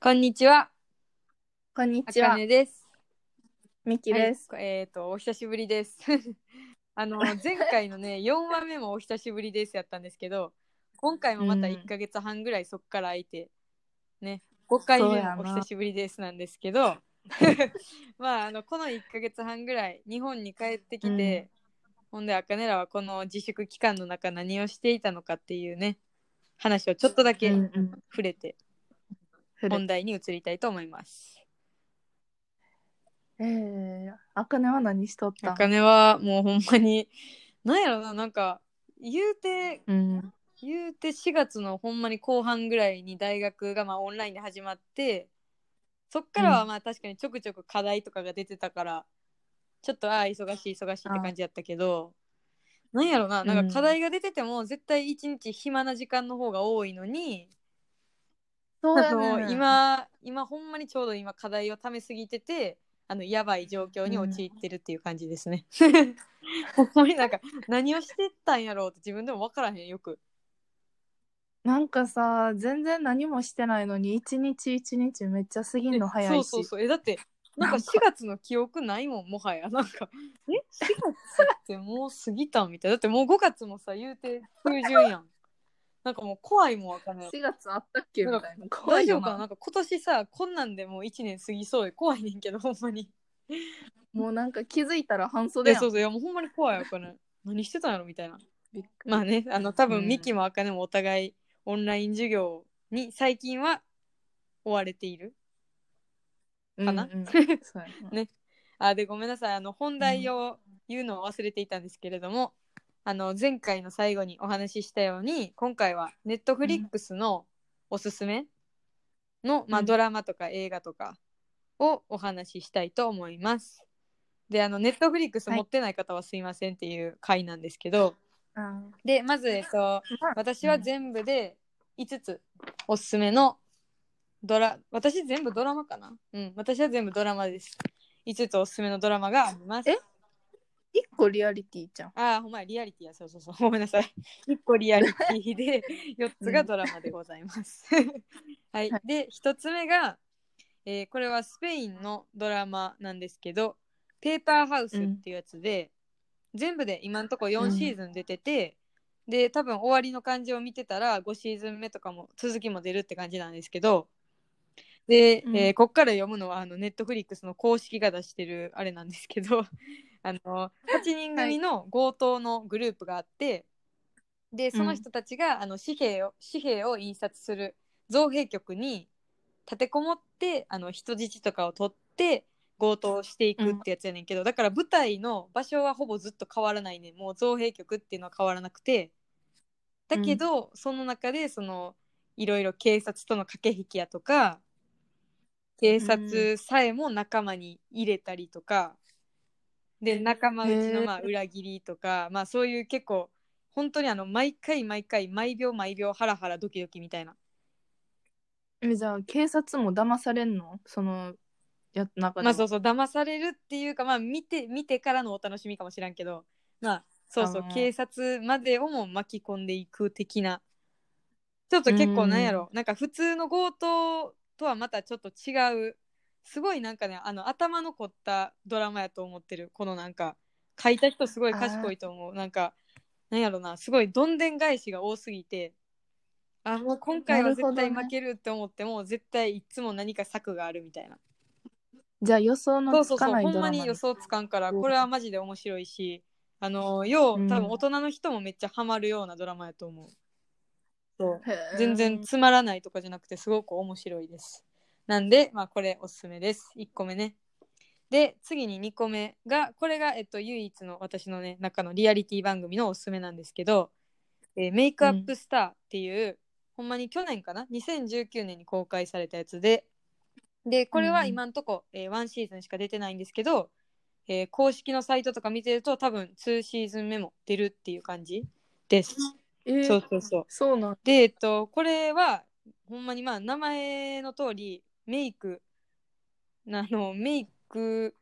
こんにちは、こんにあちはです。みきです。はい、えっ、と、お久しぶりです。あの、前回のね、4話目もお久しぶりですやったんですけど、今回もまたうん。1ヶ月半ぐらいそっから空いて、ね、5回目そうやなのお久しぶりですなんですけど、まあ、あの、この1ヶ月半ぐらい、日本に帰ってきて、ほんで、あかねらはこの自粛期間の中何をしていたのかっていうね、話をちょっとだけうんうん。触れて、本題に移りたいと思います。えー、あかねは何しとったあかねはもうほんまになんやろななんか言うてうん。言うて4月のほんまに後半ぐらいに大学がまあオンラインで始まってそっからはうんまあ確かにちょくちょく課題とかが出てたからちょっとああ忙しい忙しいって感じやったけどなんやろななんか課題が出てても絶対一日暇な時間の方が多いのに、そうやあのね。今今ほんまにちょうど今課題をためすぎててあのやばい状況に陥ってるっていう感じですね。ほんまになんか何をしてたんやろうって自分でも分からへんよく。なんかさ、全然何もしてないのに、一日一日めっちゃ過ぎんの早いし。そうそうそうえだってなんかなんか4月の記憶ないもんもはやなんか え？4月？ってもう過ぎたんみたいだってもう5月もさ言うて中旬やん。なんかもう怖いもんわかんない。4月あったっけ？みたいな。怖いよな。大丈夫か？ななんか今年さこんなんでもう1年過ぎそうで怖いねんけどほんまに。もうなんか気づいたら半い袖やん。やそうそういやもうほんまに怖いわかんない。何してたんやろみたいな。びっくりまあねあの多分うんミキもあかねもお互いオンライン授業に最近は追われている。かな？うんうん そうやなねあでごめんなさいあの本題を言うのを忘れていたんですけれども、あの前回の最後にお話ししたように今回はネットフリックスのおすすめの、まあ、うんドラマとか映画とかをお話ししたいと思います。であのネットフリックスはい。持ってない方はすいませんっていう回なんですけど、あでまず、えっと、ー私は全部で5つおすすめのドラ私全部ドラマかな？うん私は全部ドラマです。5つおすすめのドラマがあります。え？一個リアリティじゃん。ああほんまやリアリティや。そうそうそう。ごめんなさい。1個リアリティで4つがドラマでございます、はい。はい。で1つ目が、えーこれはスペインのドラマなんですけどペーパーハウスっていうやつで、全部で今んとこ4シーズン出てて、で多分終わりの感じを見てたら5シーズン目とかも続きも出るって感じなんですけどで、うん。えーこっから読むのはあのネットフリックスの公式が出してるあれなんですけどあの8人組の強盗のグループがあって、でその人たちが、あの紙幣を紙幣を印刷する造幣局に立てこもってあの人質とかを取って強盗をしていくってやつやねんけど、だから舞台の場所はほぼずっと変わらないねん。もう造幣局っていうのは変わらなくて。だけど、その中でそのいろいろ警察との駆け引きやとか警察さえも仲間に入れたりとか、で仲間内のまあ裏切りとか、まあそういう結構本当にあの毎回毎回毎秒毎秒ハラハラドキドキみたいな。えじゃあ警察も騙されんの？そのや中でも。まあそうそう騙されるっていうかまあ見て見てからのお楽しみかもしらんけど。まあそうそう警察までをも巻き込んでいく的な。ちょっと結構なんやろ。なんか普通の強盗とはまたちょっと違うすごいなんかねあの頭の凝ったドラマやと思ってる。このなんか書いた人すごい賢いと思う。なんかなんやろなすごいどんでん返しが多すぎてあもう今回は絶対負けるって思っても、絶対いつも何か策があるみたいな。じゃあ予想そうのつそうそう、かないドラマほんまに予想つかんから、うんこれはマジで面白いし、あの、よう、うん。多分大人の人もめっちゃハマるようなドラマやと思う。そう。へー。全然つまらないとかじゃなくて、すごく面白いです。なんで、まあ、これおすすめです。1個目ね。で、次に2個目が、これが、えっと、唯一の私のね、中のリアリティ番組のおすすめなんですけど、えーメイクアップスターっていう、ほんまに去年かな ?2019 年に公開されたやつで、で、これは今んとこ、えー、1シーズンしか出てないんですけど、えー公式のサイトとか見てると多分2シーズン目も出るっていう感じです。えーそうそうそう。そうなんで、えっと、これは、ほんまにまあ、名前の通り、メイク、あの、メイク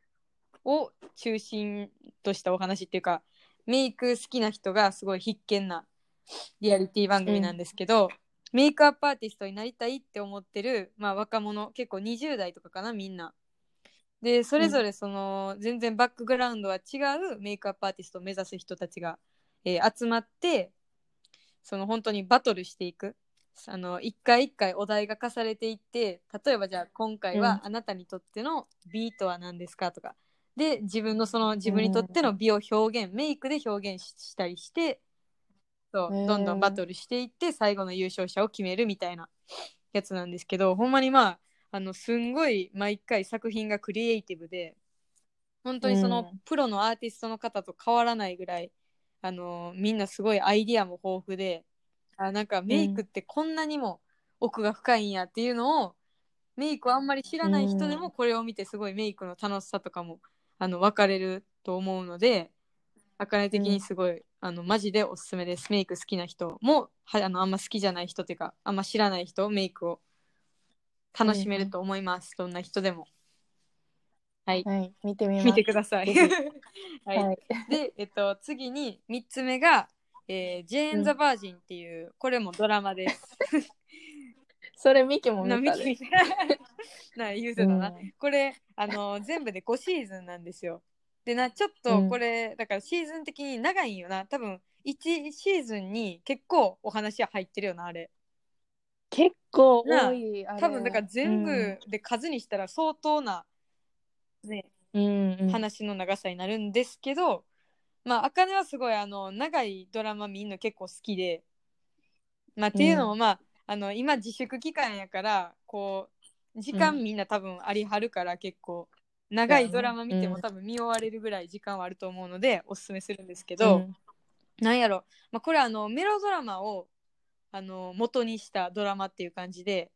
を中心としたお話っていうか、メイク好きな人がすごい必見なリアリティ番組なんですけど、メイクアップアーティストになりたいって思ってる、まあ、若者結構20代とかかなみんな。でそれぞれその、全然バックグラウンドは違うメイクアップアーティストを目指す人たちが、えー集まってその本当にバトルしていくあの一回一回お題が課されていって例えばじゃあ今回はあなたにとっての美とは何ですかとか。で自分のその自分にとっての美を表現、メイクで表現ししたりしてそうどんどんバトルしていって最後の優勝者を決めるみたいなやつなんですけどほんまにまああのすんごい毎回作品がクリエイティブで本当にその、うん。プロのアーティストの方と変わらないぐらいあのみんなすごいアイディアも豊富であなんかメイクってこんなにも奥が深いんやっていうのを、メイクをあんまり知らない人でうん。もこれを見てすごいメイクの楽しさとかもあの分かれると思うのであかね的にすごい、あのマジでおすすめです。メイク好きな人もはあのあんま好きじゃない人っていうかあんま知らない人メイクを楽しめると思います、どんな人でも。はい、はい、見てみます。見てください。ぜ はい、はい。で、えっと、次に3つ目が、えージェーン・ザ・バージンっていう、これもドラマです。それミキもな見たで。見て な言うてたな、うん。これあの全部で5シーズンなんですよ。でなちょっとこれ、だからシーズン的に長いんよな。多分1シーズンに結構お話は入ってるよなあれ。結構多い。多分だから全部で数にしたら相当な、ね、うん、うんうん。話の長さになるんですけど、まあ、あかねはすごいあの長いドラマ見るの結構好きで、まあ、っていうのも、まあ、あの今自粛期間やからこう時間みんな多分ありはるから結構長いドラマ見てもうん。多分見終われるぐらい時間はあると思うのでおすすめするんですけど、うん。なんやろ、まあ、これあのメロドラマをあの元にしたドラマっていう感じで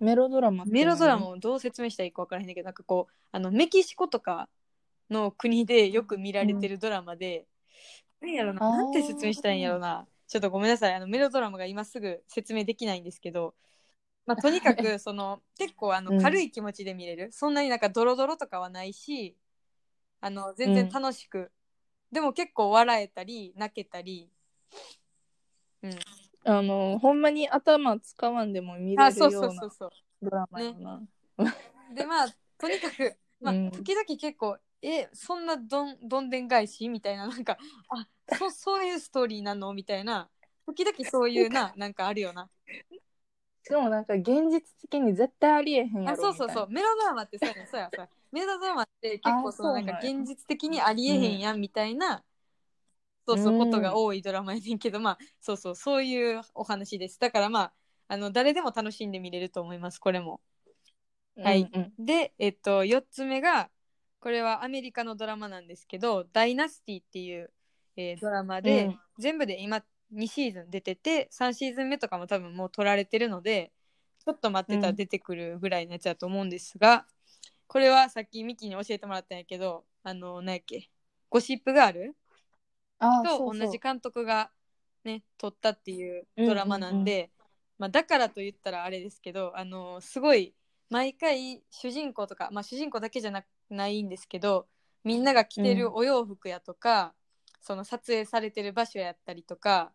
メロドラマメロドラマをどう説明したらいいか分からへんねんけどなんかこうあのメキシコとかの国でよく見られてるドラマで、なんやろな。んて説明したらいいんやろな。ちょっとごめんなさい。あのメロドラマが今すぐ説明できないんですけど、まあ、とにかく その結構あうん。の軽い気持ちで見れる、そんなになんかドロドロとかはないしあの全然楽しく、でも結構笑えたり泣けたり、うん、あの、ほんまに頭使わんでも見れあそうるよううそうそう。ドラマやな。でまあとにかく、まあうん。時々結構えそんなどんどんでん返し？みたいななんか あそそういうストーリーなの？みたいな。時々そういうななんかあるよな。しかもなんか現実的に絶対ありえへんやろあそうそうそう。みメロドラマってそうやねそうやそうや。メロドラマって 結構あそのなんか現実的にありえへんやんみたいな、そうそううん。ことが多いドラマやねんけどまあそうそうそういうお話です。だからまああの誰でも楽しんで見れると思いますこれも。はい。うん。うんで、えっと、4つ目が、これはアメリカのドラマなんですけど、ダイナスティっていう、えードラマで、うん全部で今2シーズン出てて、3シーズン目とかも多分もう撮られてるので、ちょっと待ってたら出てくるぐらいのやつだと思うんですが、これはさっきミキに教えてもらったんやけど、あの、何やっけ、ゴシップガール？と同じ監督がね撮ったっていうドラマなんで、まあ、だからと言ったらあれですけどあのすごい毎回主人公とか、まあ、主人公だけじゃなないんですけどみんなが着てるお洋服やとか、その撮影されてる場所やったりとか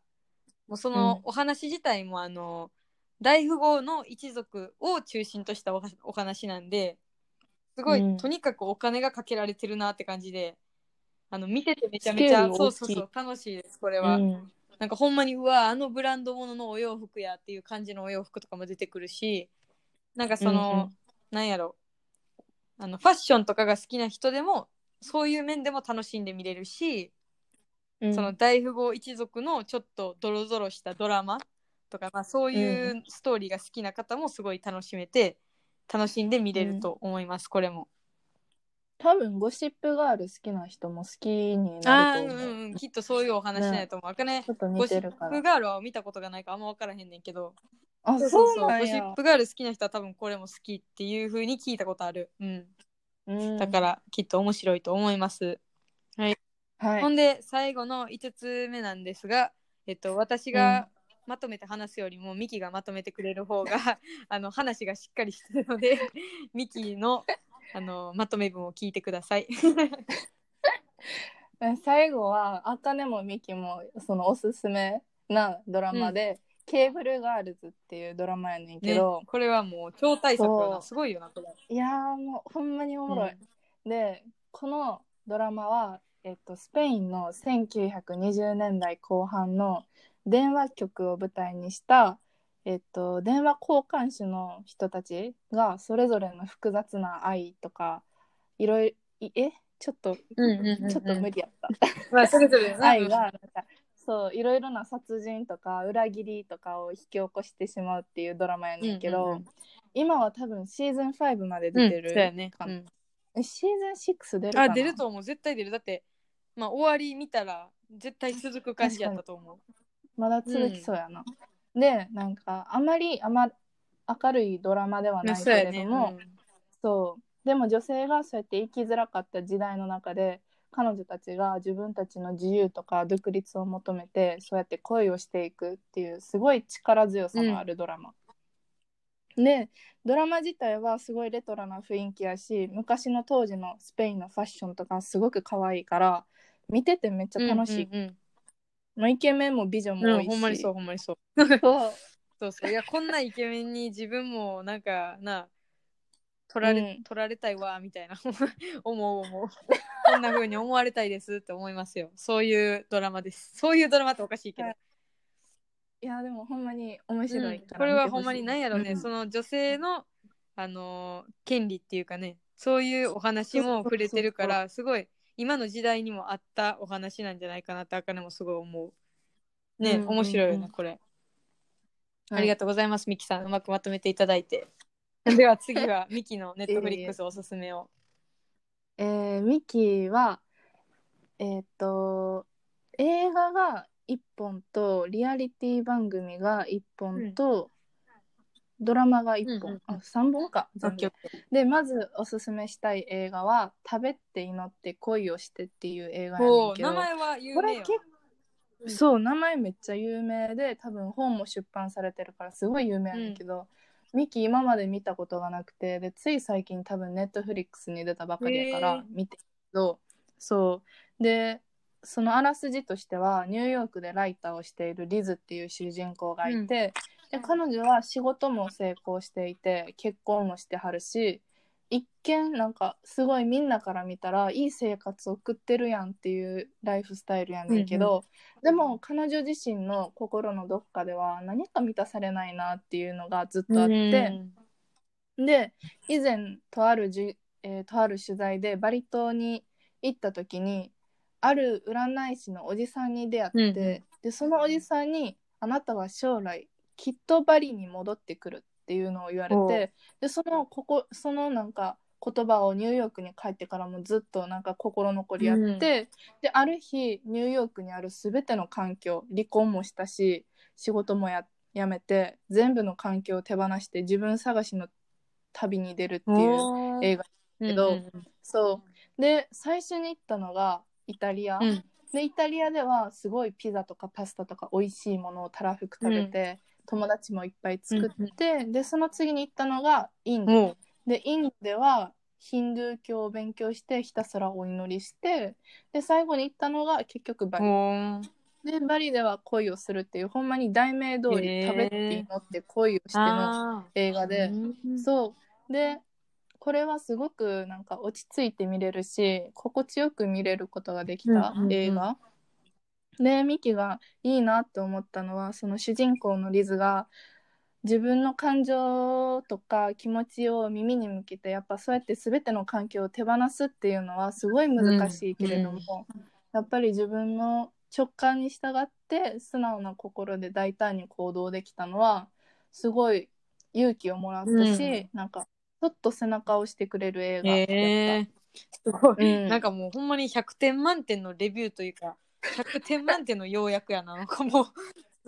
もうそのうん。お話自体もあの大富豪の一族を中心としたお話なんですごい、うん。とにかくお金がかけられてるなって感じであの見ててめちゃめちゃそうそうそう楽しいですこれは、うん。なんかほんまにうわあのブランド物のお洋服やっていう感じのお洋服とかも出てくるしなんかその、うんうん。なんやろあのファッションとかが好きな人でもそういう面でも楽しんで見れるし、うんその大富豪一族のちょっとドロドロしたドラマとか、まあ、そういうストーリーが好きな方もすごい楽しめて楽しんで見れると思います、これも。多分ゴシップガール好きな人も好きにあなると思う。あーうんうんうんきっとそういうお話なんやと思う。あかねちょっと似ゴシッ。プガールは見たことがないからあんま分からへんねんけどあ、そうそそううなんやゴシッ。プガール好きな人は多分これも好きっていう風に聞いたことある。うん。うんだからきっと面白いと思います。はいほんで最後の5つ目なんですが、えっと、私がまとめて話すよりも、ミキがまとめてくれる方が あの話がしっかりしてるので ミキのあのまとめ文を聞いてください。最後は、あかねもみきも、そのおすすめなドラマで、ケーブルガールズっていうドラマやねんけねど、これはもう超大作な。すごいよなこれいやーもうほんまにおもろい。でこのドラマは、えっと、スペインの1920年代後半の電話局を舞台にした、えっと、電話交換手の人たちがそれぞれの複雑な愛とかいろいろえ？ちょっと、うんうんうんうん。ちょっと無理やった。まあそれぞれな。愛がなんかそういろいろな殺人とか裏切りとかを引き起こしてしまうっていうドラマやねんけど、うんうんうん。今は多分シーズン5までうん出てるそうやね、うん。えシーズン6出るかな？あ出ると思う。絶対出る。だってまあ終わり見たら絶対続く感じやったと思う。まだ続きそうやな、でなんかあまりあま明るいドラマではないけれども、そう。でも女性がそうやって生きづらかった時代の中で彼女たちが自分たちの自由とか独立を求めてそうやって恋をしていくっていうすごい力強さのあるドラマ。でドラマ自体はすごいレトロな雰囲気やし昔の当時のスペインのファッションとかすごく可愛いから見ててめっちゃ楽しい。うんうんまあイケメンも美女もうん多いし、ほんまにそうほんまにそう。そう。そうそう。いやこんなイケメンに自分もなんかな取られ,、うん。取られたいわみたいな。思う思うこんな風に思われたいですって思いますよ。そういうドラマです。そういうドラマっておかしいけど、はい。いやでもほんまに面白いうん。から、これはほんまに何やろね、うん。その女性の、あのー権利っていうかね。そういうお話も触れてるからすごい今の時代にもあったお話なんじゃないかなってあかねもすごい思う。ね、うんうんうん。面白いよねこれ、ありがとうございますミキさん。うまくまとめていただいて では次はミキのネットフリックスおすすめを。えーミキはえーっと映画が1本とリアリティ番組が1本と、ドラマが1本、うんうんあ3本かオッケーオッケー。でまずおすすめしたい映画は「食べって祈って恋をして」っていう映画やねんけど。名前は有名よ。これそう名前めっちゃ有名で多分本も出版されてるからすごい有名やねんけど、ミキ今まで見たことがなくてでつい最近多分ネットフリックスに出たばかりやから見てるけどそう。でそのあらすじとしてはニューヨークでライターをしているリズっていう主人公がいて、で彼女は仕事も成功していて結婚もしてはるし一見なんかすごいみんなから見たらいい生活を送ってるやんっていうライフスタイルやねんけど、でも彼女自身の心のどっかでは何か満たされないなっていうのがずっとあって、で以前とあるじ、えーとある取材でバリ島に行った時にある占い師のおじさんに出会って、うんうん。でそのおじさんに「あなたは将来きっとバリに戻ってくる」っていうのを言われてでそのここそのなんか言葉をニューヨークに帰ってからもずっとなんか心残りあって、うん。である日ニューヨークにある全ての環境離婚もしたし仕事もややめて全部の環境を手放して自分探しの旅に出るっていう映画けどそう。で最初に行ったのがイタリア、うん。でイタリアではすごいピザとかパスタとか美味しいものをたらふく食べて、友達もいっぱい作って、でその次に行ったのがインド、もでインドではヒンドゥー教を勉強してひたすらお祈りしてで最後に行ったのが結局バうリ、もでバリでは恋をするっていうほんまに題名通り食べって祈って恋をしてのあ映画で、ーそう。でこれはすごくなんか落ち着いて見れるし心地よく見れることができたうんうんうん。映画、でミキがいいなって思ったのはその主人公のリズが自分の感情とか気持ちを耳に向けてやっぱそうやって全ての環境を手放すっていうのはすごい難しいけれども、やっぱり自分の直感に従って素直な心で大胆に行動できたのはすごい勇気をもらったし、うん。なんかちょっと背中を押してくれる映画やった。へー。すごい、うん。なんかもうほんまに100点満点のレビューというか100点満点の要約やな。なんかも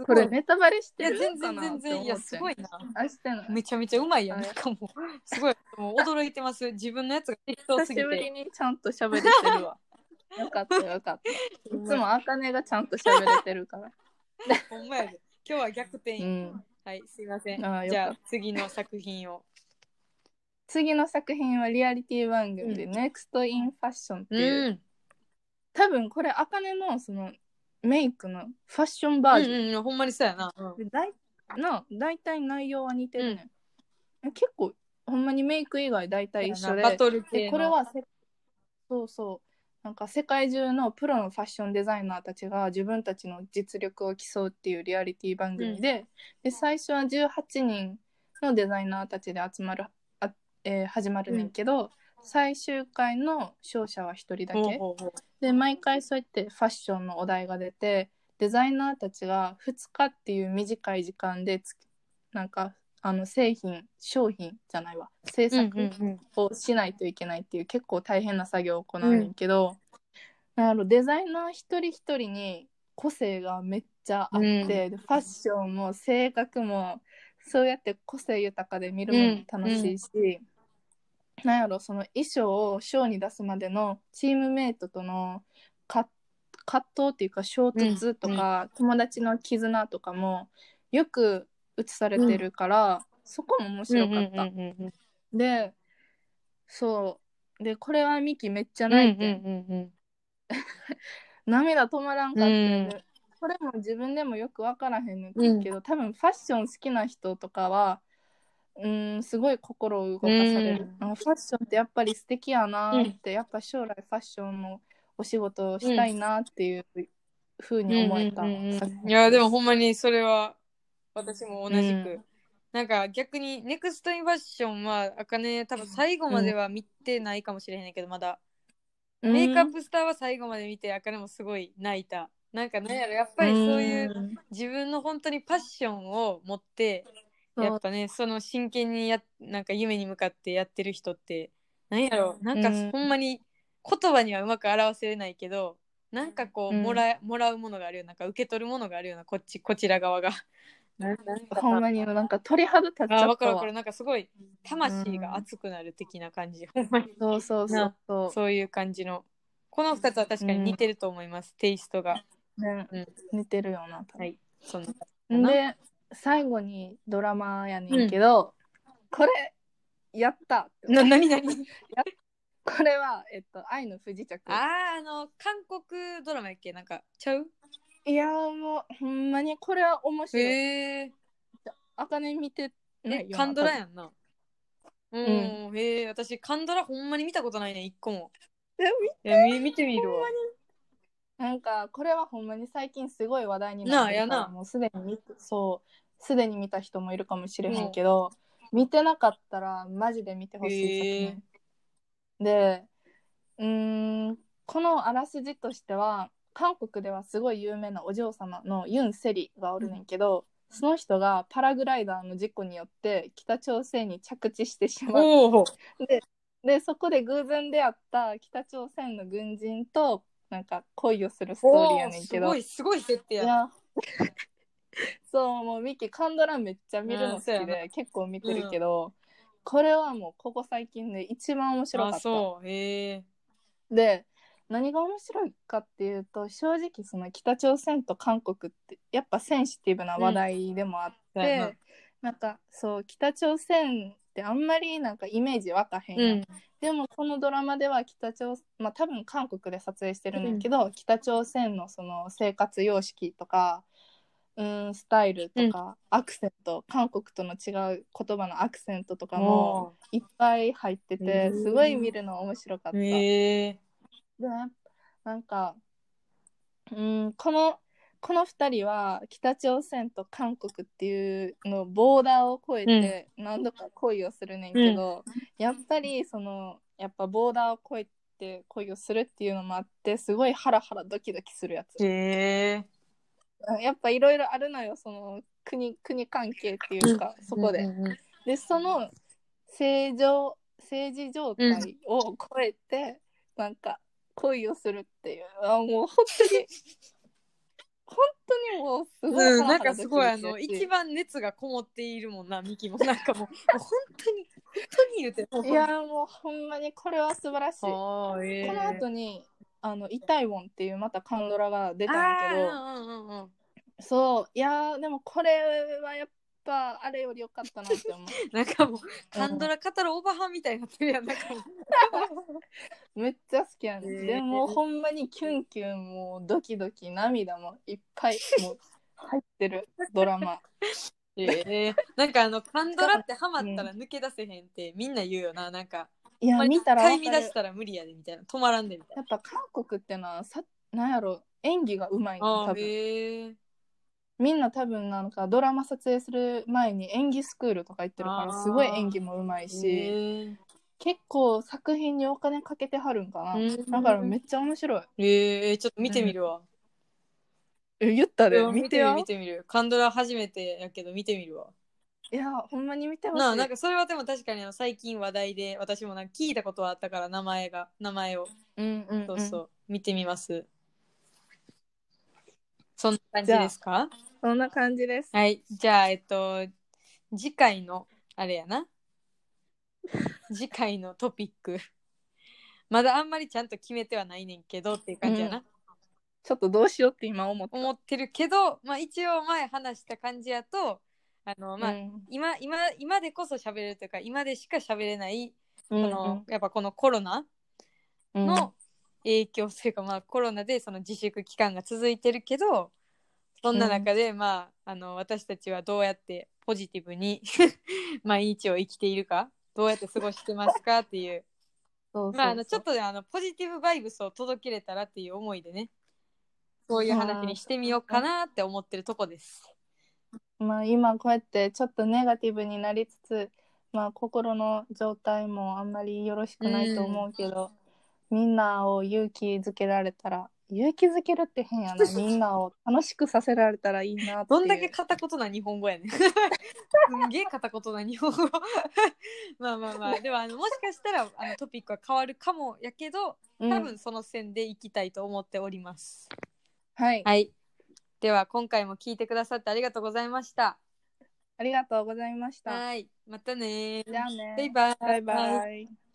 これネタバレしていやる全然全然いやすごいな。あしてないめちゃめちゃうまいやん。はい。なんかもうすごいもう驚いてます。自分のやつが適当すぎ久しぶりてにちゃんと喋れてるわ。よかったよかった。いつもあかねがちゃんと喋れてるから。ほんまやで。今日は逆転。や、うん。はいすいません。あーじゃあよかっ次の作品を。次の作品はリアリティ番組で、う NEXT in Fashion ってういう、ん多分これあかねのそのメイクのファッションバージョン、うんうんほんまにそうやな、うん。でだいな大体内容は似てるね、ん、結構ほんまにメイク以外大体一緒で。バトル系の。でこれはせそうそう。なんか世界中のプロのファッションデザイナーたちが自分たちの実力を競うっていうリアリティ番組で,、で最初は18人のデザイナーたちで集まるあ、えー始まるねんけど、最終回の勝者は1人だけ。で毎回そうやってファッションのお題が出てデザイナーたちが2日っていう短い時間でつなんかあの製品商品じゃないわ。制うん作うんうんをしないといけないっていう結構大変な作業を行うねんけど、なんやろデザイナー一人一人に個性がめっちゃあって、うん。でファッションも性格もそうやって個性豊かで見るのも楽しいし、なんやろその衣装をショーに出すまでのチームメイトとのか葛藤っていうか衝突とか、友達の絆とかもよく映されてるから、そこも面白かった。うんうんうんうんでそう。でこれはミキめっちゃうん泣いて、うんうんうん 涙止まらんかったう。ん。これも自分でもよく分からへんねんけど、多分ファッション好きな人とかはうんすごい心を動かされる、あのファッションってやっぱり素敵やなーって、やっぱ将来ファッションのお仕事をしたいなっていうふうに思えた、うんうんうんいやでもほんまにそれは私も同じく、うん。なんか逆にネクストインファッションはあかね多分最後までは見てないかもしれへんけどまだ、うん。メイクアップスターは最後まで見てあかねもすごい泣いた。なんかなんやろやっぱりそういううん。自分の本当にパッションを持ってやっぱねその真剣にやなんか夢に向かってやってる人ってなんやろ。なんかうんほんまに言葉にはうまく表せれないけどなんかこううん。もら,、もらうものがあるよなんか受け取るものがあるようなこっちこちら側が。なんなんかほんまになんか鳥肌立っちゃあったわ。分かなんかすごい魂が熱くなる的な感じ、ほんまに。そうそうそう。そうそういう感じの。この2つは確かに似てると思います、テイストが。ねうん。似てるよな多分。はいそんな。で最後にドラマやねんけど、これやったって。な何何？これは、えっと、愛の不時着。あーあの韓国ドラマやっけ？なんかちゃう？いやーもうほんまにこれは面白い。へえあかね見てないよなえカンドラ多やんな？うん、へえ私カンドラほんまに見たことないね一個も。分いや見見てみるわなんかこれはほんまに最近すごい話題になってるかなあやな。らもうすでに見てそうすでに見た人もいるかもしれへんけど、見てなかったらマジで見てほしい作品。でうーんこのあらすじとしては韓国ではすごい有名なお嬢様のユン・セリがおるねんけど、その人がパラグライダーの事故によって北朝鮮に着地してしまう。おおでそこで偶然出会った北朝鮮の軍人となんか恋をするストーリーやねんけど。すごいすごい設定や。ないや。そうもうミキカンドラめっちゃ見るの好きで結構見てるけど、これはもうここ最近で一番面白かあった。そう。で何が面白いかっていうと正直その北朝鮮と韓国ってやっぱセンシティブな話題でもあって、そうやな。なんかそう北朝鮮ってあんまりなんかイメージ湧かへんやん。うん。でもこのドラマでは北朝鮮まあ多分韓国で撮影してるねんけど、北朝鮮のその生活様式とかうんスタイルとか、アクセント韓国との違う言葉のアクセントとかもいっぱい入っててうんすごい見るの面白かった。へえでなんかうんこのこの2人は北朝鮮と韓国っていうのボーダーを越えて何度か恋をするねんけど、やっぱりそのやっぱボーダーを越えて恋をするっていうのもあってすごいハラハラドキドキするやつ。へえ。やっぱいろいろあるのよその国国関係っていうか、そこで。うんうん。でその正常政治状態を超えて、なんか恋をするっていうあもう本当に本当にもうすごいうん、なんかすごいあの一番熱がこもっているもんなミキも。なんかもうもう本当に本当に言うてるいやもうほんまにこれは素晴らしい、えー。の後にあのイタイウォンっていうまたカンドラが出たんやけど。あーうんうんうんうん。そういやーでもこれはやっぱあれより良かったなって思う。なんかもうカンドラ語るオーバーハンみたいになってるやんなんかもう。めっちゃ好きやねでもほんまにキュンキュンもドキドキ涙もいっぱい もう入ってる。ドラマ。ええなんかあのカンドラってハマったら抜け出せへんってみんな言うよな。なんかいや見たら買いしたら無理やでみたいな。止まらんでみたいな。やっぱ韓国ってのはさなんやろ。演技がうまいの多分。へえみんな多分なんかドラマ撮影する前に演技スクールとか行ってるからすごい演技もうまいし結構作品にお金かけてはるんかな。うん。だからめっちゃ面白い。ええちょっと見てみるわ、え言ったで。うん見て。よ見てみる。カンドラ初めてやけど見てみるわ。いやほんまに見てほしい。なあなんかそれはでも確かにあの最近話題で私もなんか聞いたことはあったから名前が名前を。うんうん、うん、そうそう、見てみます。そんな感じですか？そんな感じです。はい。じゃあえっと次回のあれやな。次回のトピック。まだあんまりちゃんと決めてはないねんけどっていう感じやな、うん。ちょっとどうしようって今思った。思ってるけど、まあ、一応前話した感じやとあの、まあうん。今今今でこそ喋れるというか今でしか喋れない、うん。このやっぱこのコロナうん。の影響というか、まあ、コロナでその自粛期間が続いてるけどそんな中で、まあ、あの私たちはどうやってポジティブに 毎日を生きているかどうやって過ごしてますかっていう。まああのちょっとねあのポジティブバイブスを届けれたらっていう思いでねそういう話にしてみようかなって思ってるとこです。まあ今こうやってちょっとネガティブになりつつまあ心の状態もあんまりよろしくないと思うけど、みんなを勇気づけられたら勇気づけるって変やなみんなを楽しくさせられたらいいなってどんだけ片言な日本語やねん。すんげえ片言な日本語。まあまあまあ、でもあのもしかしたらあのトピックは変わるかもやけど、うん多分その線でいきたいと思っております。はい、はい。では今回も聞いてくださってありがとうございました。ありがとうございましたはい。またねじゃあねバイバイ。バイバイ